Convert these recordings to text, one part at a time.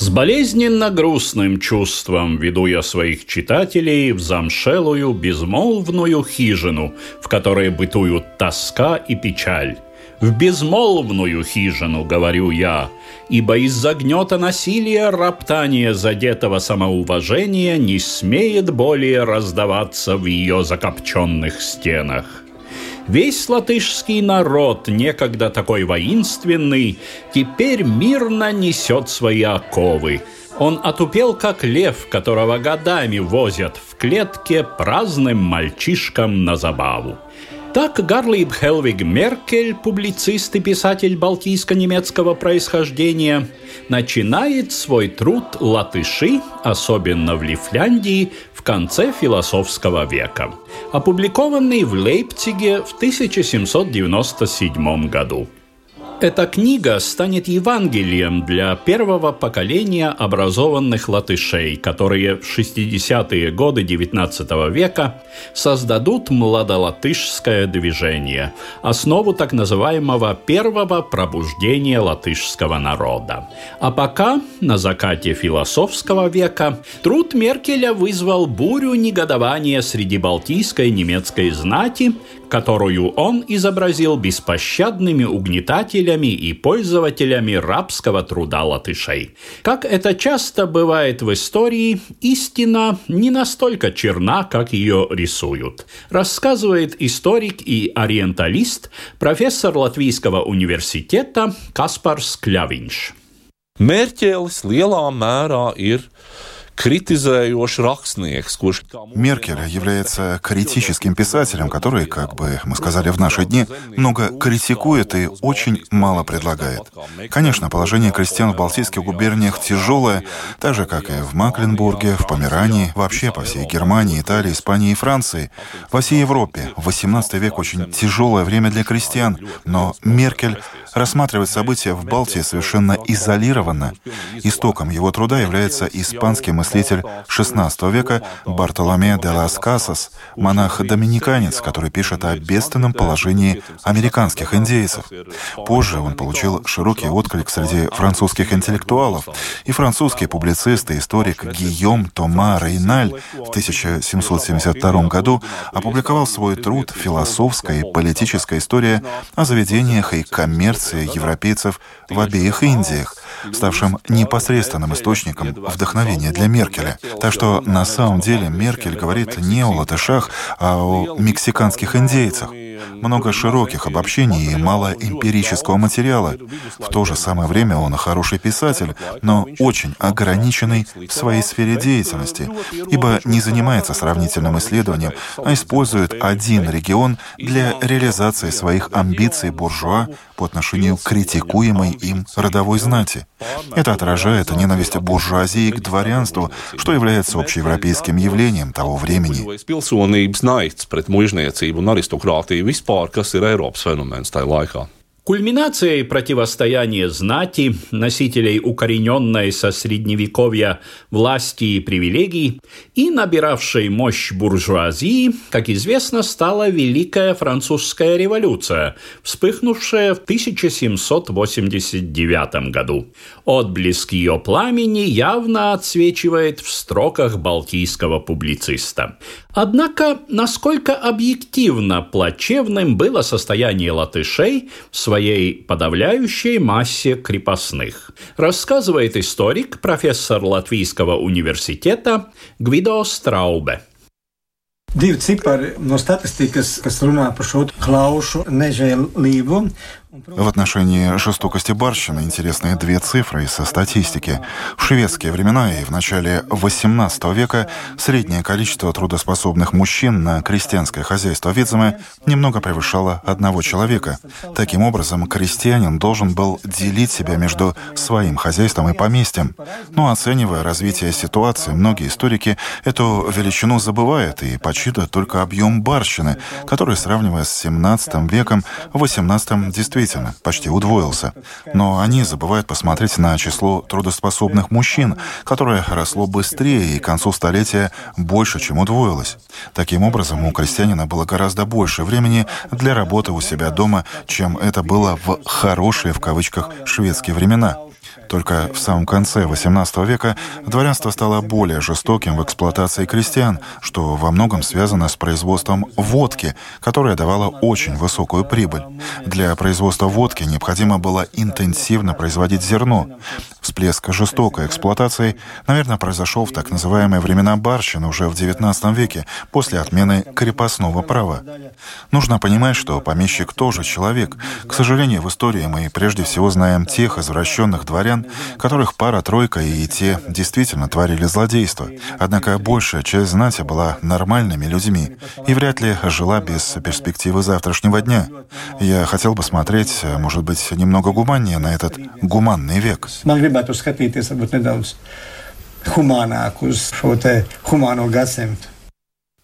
С болезненно грустным чувством веду я своих читателей в замшелую, безмолвную хижину, в которой бытуют тоска и печаль в безмолвную хижину, говорю я, ибо из-за гнета насилия роптание задетого самоуважения не смеет более раздаваться в ее закопченных стенах. Весь латышский народ, некогда такой воинственный, теперь мирно несет свои оковы. Он отупел, как лев, которого годами возят в клетке праздным мальчишкам на забаву. Так Гарлиб Хелвиг Меркель, публицист и писатель балтийско-немецкого происхождения, начинает свой труд «Латыши», особенно в Лифляндии, в конце философского века, опубликованный в Лейпциге в 1797 году. Эта книга станет Евангелием для первого поколения образованных латышей, которые в 60-е годы XIX века создадут младолатышское движение, основу так называемого первого пробуждения латышского народа. А пока, на закате философского века, труд Меркеля вызвал бурю негодования среди балтийской немецкой знати, которую он изобразил беспощадными угнетателями и пользователями рабского труда латышей. Как это часто бывает в истории, истина не настолько черна, как ее рисуют, рассказывает историк и ориенталист, профессор Латвийского университета Каспар Sklявинš. Mērķēlis lielā mērā ir Меркель является критическим писателем, который, как бы мы сказали в наши дни, много критикует и очень мало предлагает. Конечно, положение крестьян в Балтийских губерниях тяжелое, так же, как и в Макленбурге, в Померании, вообще по всей Германии, Италии, Испании и Франции. Во всей Европе в XVIII век очень тяжелое время для крестьян, но Меркель рассматривает события в Балтии совершенно изолированно. Истоком его труда является испанский мыслитель мыслитель XVI века Бартоломе де лас Касас, монах-доминиканец, который пишет о бедственном положении американских индейцев. Позже он получил широкий отклик среди французских интеллектуалов, и французский публицист и историк Гийом Тома Рейналь в 1772 году опубликовал свой труд «Философская и политическая история о заведениях и коммерции европейцев в обеих Индиях», ставшим непосредственным источником вдохновения для Меркеля. Так что на самом деле Меркель говорит не о латышах, а о мексиканских индейцах. Много широких обобщений и мало эмпирического материала. В то же самое время он хороший писатель, но очень ограниченный в своей сфере деятельности, ибо не занимается сравнительным исследованием, а использует один регион для реализации своих амбиций буржуа по отношению к критикуемой им родовой знати. Это отражает ненависть буржуазии к дворянству, что является общеевропейским явлением того времени. Кульминацией противостояния знати, носителей укорененной со средневековья власти и привилегий, и набиравшей мощь буржуазии, как известно, стала Великая Французская революция, вспыхнувшая в 1789 году. Отблеск ее пламени явно отсвечивает в строках балтийского публициста. Однако, насколько объективно плачевным было состояние латышей в своей подавляющей массе крепостных, рассказывает историк, профессор Латвийского университета Гвидо Страубе. Divi cipari no statistikas, kas runā par šo klaušu nežēlību В отношении жестокости барщины интересные две цифры из статистики. В шведские времена и в начале XVIII века среднее количество трудоспособных мужчин на крестьянское хозяйство Видземе немного превышало одного человека. Таким образом, крестьянин должен был делить себя между своим хозяйством и поместьем. Но оценивая развитие ситуации, многие историки эту величину забывают и подсчитывают только объем барщины, который, сравнивая с XVII веком, в XVIII действительно действительно почти удвоился. Но они забывают посмотреть на число трудоспособных мужчин, которое росло быстрее и к концу столетия больше, чем удвоилось. Таким образом, у крестьянина было гораздо больше времени для работы у себя дома, чем это было в «хорошие» в кавычках шведские времена. Только в самом конце XVIII века дворянство стало более жестоким в эксплуатации крестьян, что во многом связано с производством водки, которая давала очень высокую прибыль. Для производства водки необходимо было интенсивно производить зерно. Всплеск жестокой эксплуатации, наверное, произошел в так называемые времена барщины уже в XIX веке, после отмены крепостного права. Нужно понимать, что помещик тоже человек. К сожалению, в истории мы прежде всего знаем тех извращенных дворян, дворян, которых пара-тройка и те действительно творили злодейство. Однако большая часть знати была нормальными людьми и вряд ли жила без перспективы завтрашнего дня. Я хотел бы смотреть, может быть, немного гуманнее на этот гуманный век. humānāk uz.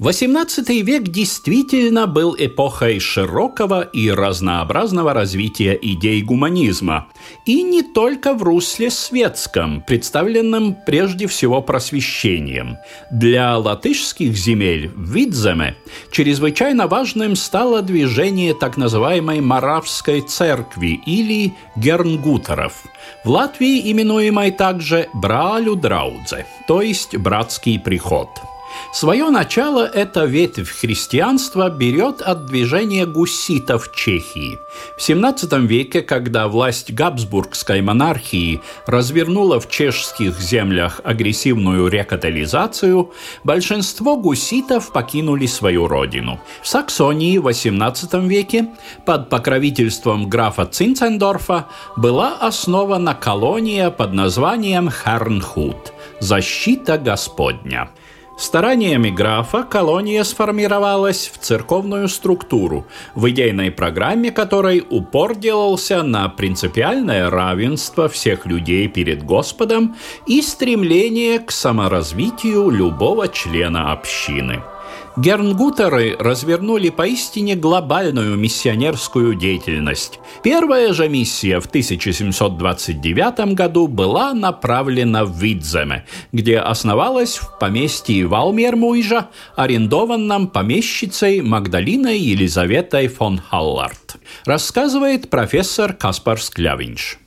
XVIII век действительно был эпохой широкого и разнообразного развития идей гуманизма, и не только в русле светском, представленном прежде всего просвещением. Для латышских земель в Видземе чрезвычайно важным стало движение так называемой Моравской церкви или Гернгутеров, в Латвии именуемой также Бралю Драудзе, то есть братский приход – Свое начало эта ветвь христианства берет от движения гуситов Чехии. В XVII веке, когда власть Габсбургской монархии развернула в чешских землях агрессивную рекатализацию, большинство гуситов покинули свою родину. В Саксонии в XVIII веке под покровительством графа Цинцендорфа была основана колония под названием Хернхут – «Защита Господня». Стараниями графа колония сформировалась в церковную структуру, в идейной программе которой упор делался на принципиальное равенство всех людей перед Господом и стремление к саморазвитию любого члена общины. Гернгутеры развернули поистине глобальную миссионерскую деятельность. Первая же миссия в 1729 году была направлена в Видземе, где основалась в поместье Валмермуйжа, арендованном помещицей Магдалиной Елизаветой фон Халлард, рассказывает профессор Каспар Склявинч.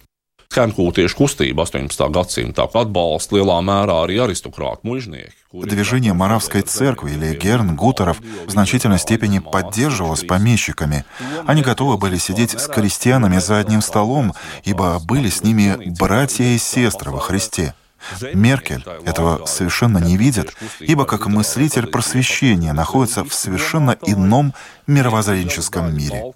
Хенкūtiešu kustība 18. gadsimtā atbalsta lielā mērā arī аристократ mužnieki. Движение Моравской церкви или Герн Гутеров в значительной степени поддерживалось помещиками. Они готовы были сидеть с крестьянами за одним столом, ибо были с ними братья и сестры во Христе. Меркель этого совершенно не видит, ибо как мыслитель просвещения находится в совершенно ином мировоззренческом мире.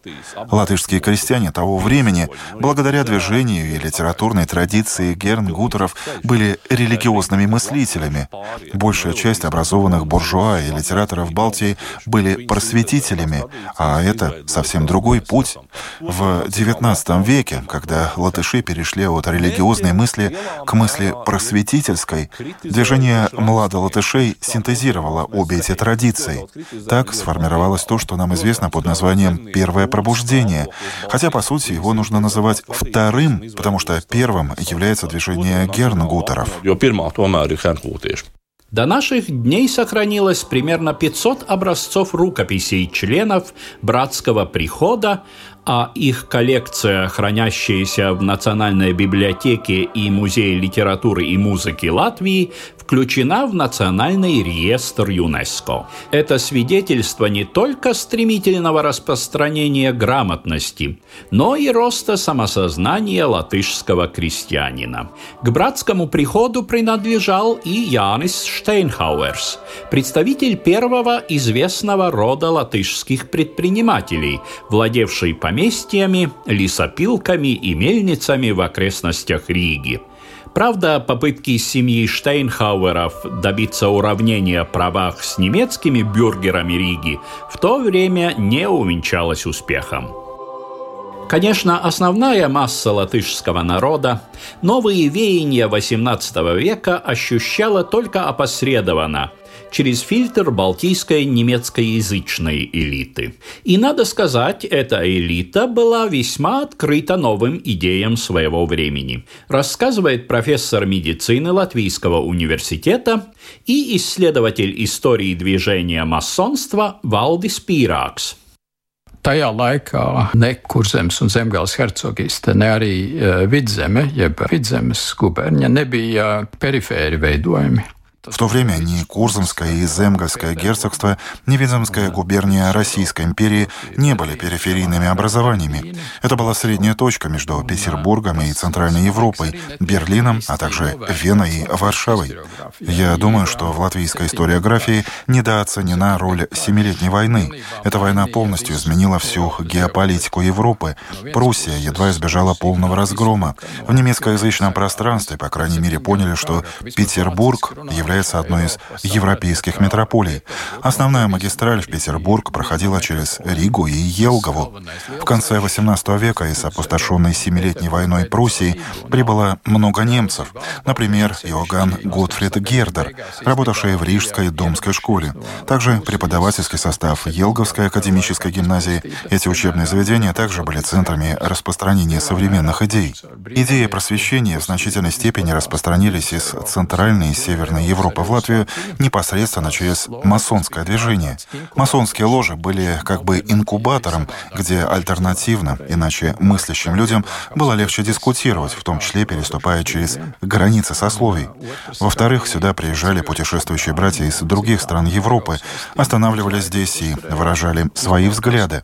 Латышские крестьяне того времени, благодаря движению и литературной традиции Гернгутеров, были религиозными мыслителями. Большая часть образованных буржуа и литераторов Балтии были просветителями, а это совсем другой путь. В XIX веке, когда латыши перешли от религиозной мысли к мысли просветительской, движение младолатышей синтезировало обе эти традиции. Так сформировалось то, что нам известно под названием «Первое пробуждение», хотя, по сути, его нужно называть вторым, потому что первым является движение Гернгутеров. До наших дней сохранилось примерно 500 образцов рукописей членов братского прихода, а их коллекция, хранящаяся в Национальной библиотеке и Музее литературы и музыки Латвии, включена в Национальный реестр ЮНЕСКО. Это свидетельство не только стремительного распространения грамотности, но и роста самосознания латышского крестьянина. К братскому приходу принадлежал и Янис Штейнхауэрс, представитель первого известного рода латышских предпринимателей, владевший поместьями, лесопилками и мельницами в окрестностях Риги. Правда, попытки семьи Штейнхауэров добиться уравнения правах с немецкими бюргерами Риги в то время не увенчалась успехом. Конечно, основная масса латышского народа новые веяния XVIII века ощущала только опосредованно – через фильтр балтийской немецкоязычной элиты. И надо сказать, эта элита была весьма открыта новым идеям своего времени, рассказывает профессор медицины Латвийского университета и исследователь истории движения масонства Валдис Пиракс. Tajā laikā ne kurzemes un zemgāles hercogiste, ne arī uh, vidzeme, jeb vidzemes guberņa nebija perifēri veidojumi. В то время ни Курзамское и Земгальское герцогство, ни Виземская губерния Российской империи не были периферийными образованиями. Это была средняя точка между Петербургом и Центральной Европой, Берлином, а также Веной и Варшавой. Я думаю, что в латвийской историографии недооценена роль Семилетней войны. Эта война полностью изменила всю геополитику Европы. Пруссия едва избежала полного разгрома. В немецкоязычном пространстве, по крайней мере, поняли, что Петербург является является одной из европейских метрополий. Основная магистраль в Петербург проходила через Ригу и Елгову. В конце XVIII века из опустошенной Семилетней войной Пруссии прибыло много немцев. Например, Иоганн Готфрид Гердер, работавший в Рижской домской школе. Также преподавательский состав Елговской академической гимназии. Эти учебные заведения также были центрами распространения современных идей. Идеи просвещения в значительной степени распространились из Центральной и Северной Европы Европы в Латвию непосредственно через масонское движение. Масонские ложи были как бы инкубатором, где альтернативно, иначе мыслящим людям было легче дискутировать, в том числе переступая через границы сословий. Во-вторых, сюда приезжали путешествующие братья из других стран Европы, останавливались здесь и выражали свои взгляды.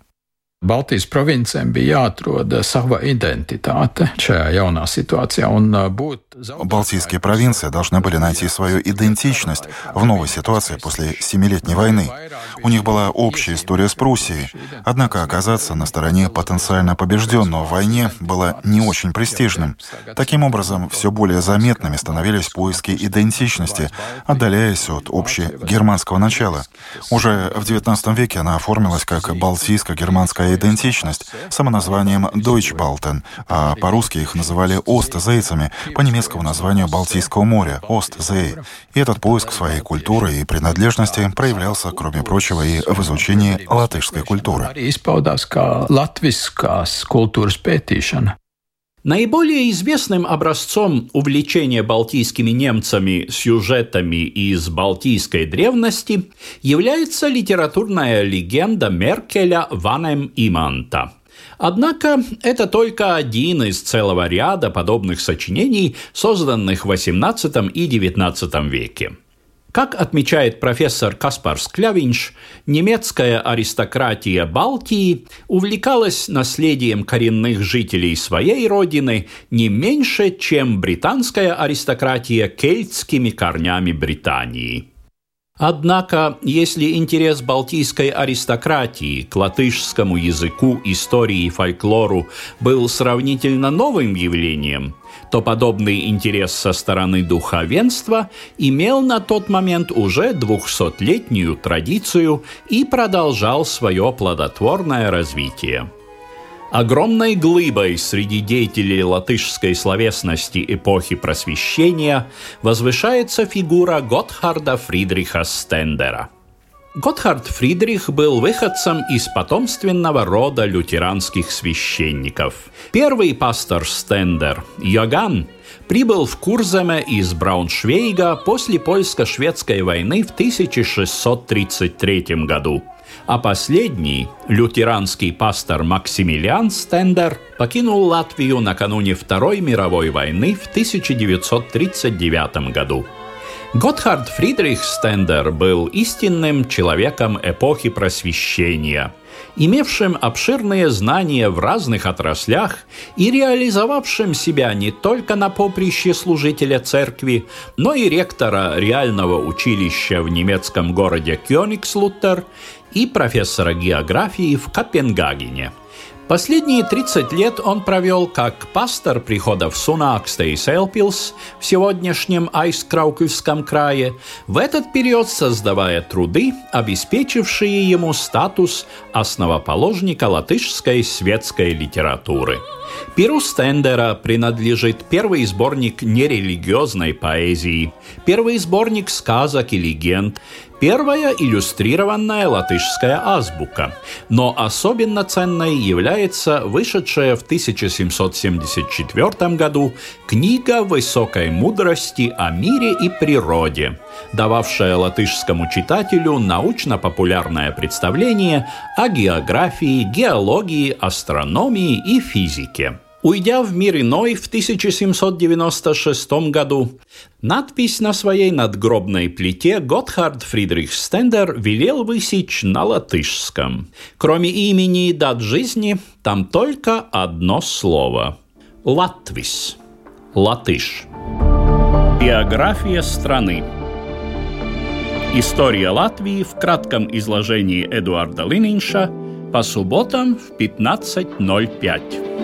Baltijas provincēm bija jāatrod sava identitāte šajā jaunā situācijā un būt Балтийские провинции должны были найти свою идентичность в новой ситуации после Семилетней войны. У них была общая история с Пруссией, однако оказаться на стороне потенциально побежденного в войне было не очень престижным. Таким образом, все более заметными становились поиски идентичности, отдаляясь от общегерманского начала. Уже в XIX веке она оформилась как балтийско-германская идентичность самоназванием Deutschbalten, а по-русски их называли Остзейцами, по-немецки немецкому названию Балтийского моря – Остзей. И этот поиск своей культуры и принадлежности проявлялся, кроме прочего, и в изучении латышской культуры. Наиболее известным образцом увлечения балтийскими немцами сюжетами из балтийской древности является литературная легенда Меркеля Ванем Иманта – Однако это только один из целого ряда подобных сочинений, созданных в XVIII и XIX веке. Как отмечает профессор Каспар Склявинш, немецкая аристократия Балтии увлекалась наследием коренных жителей своей родины не меньше, чем британская аристократия кельтскими корнями Британии – Однако, если интерес балтийской аристократии к латышскому языку, истории и фольклору был сравнительно новым явлением, то подобный интерес со стороны духовенства имел на тот момент уже двухсотлетнюю традицию и продолжал свое плодотворное развитие. Огромной глыбой среди деятелей латышской словесности эпохи Просвещения возвышается фигура Готхарда Фридриха Стендера. Готхард Фридрих был выходцем из потомственного рода лютеранских священников. Первый пастор Стендер, Йоган, прибыл в Курземе из Брауншвейга после польско-шведской войны в 1633 году – а последний, лютеранский пастор Максимилиан Стендер, покинул Латвию накануне Второй мировой войны в 1939 году. Готхард Фридрих Стендер был истинным человеком эпохи Просвещения, имевшим обширные знания в разных отраслях и реализовавшим себя не только на поприще служителя церкви, но и ректора реального училища в немецком городе Кёнигслуттер и профессора географии в Копенгагене. Последние 30 лет он провел как пастор приходов Сунакста и Селпилс в сегодняшнем Айскраукивском крае, в этот период создавая труды, обеспечившие ему статус основоположника латышской светской литературы. Перу Стендера принадлежит первый сборник нерелигиозной поэзии, первый сборник сказок и легенд, Первая иллюстрированная латышская азбука, но особенно ценной является вышедшая в 1774 году книга высокой мудрости о мире и природе, дававшая латышскому читателю научно-популярное представление о географии, геологии, астрономии и физике. Уйдя в мир иной в 1796 году, надпись на своей надгробной плите Готхард Фридрих Стендер велел высечь на латышском. Кроме имени и дат жизни, там только одно слово – «Латвис» – «Латыш». Биография страны История Латвии в кратком изложении Эдуарда Лининша по субботам в 15.05.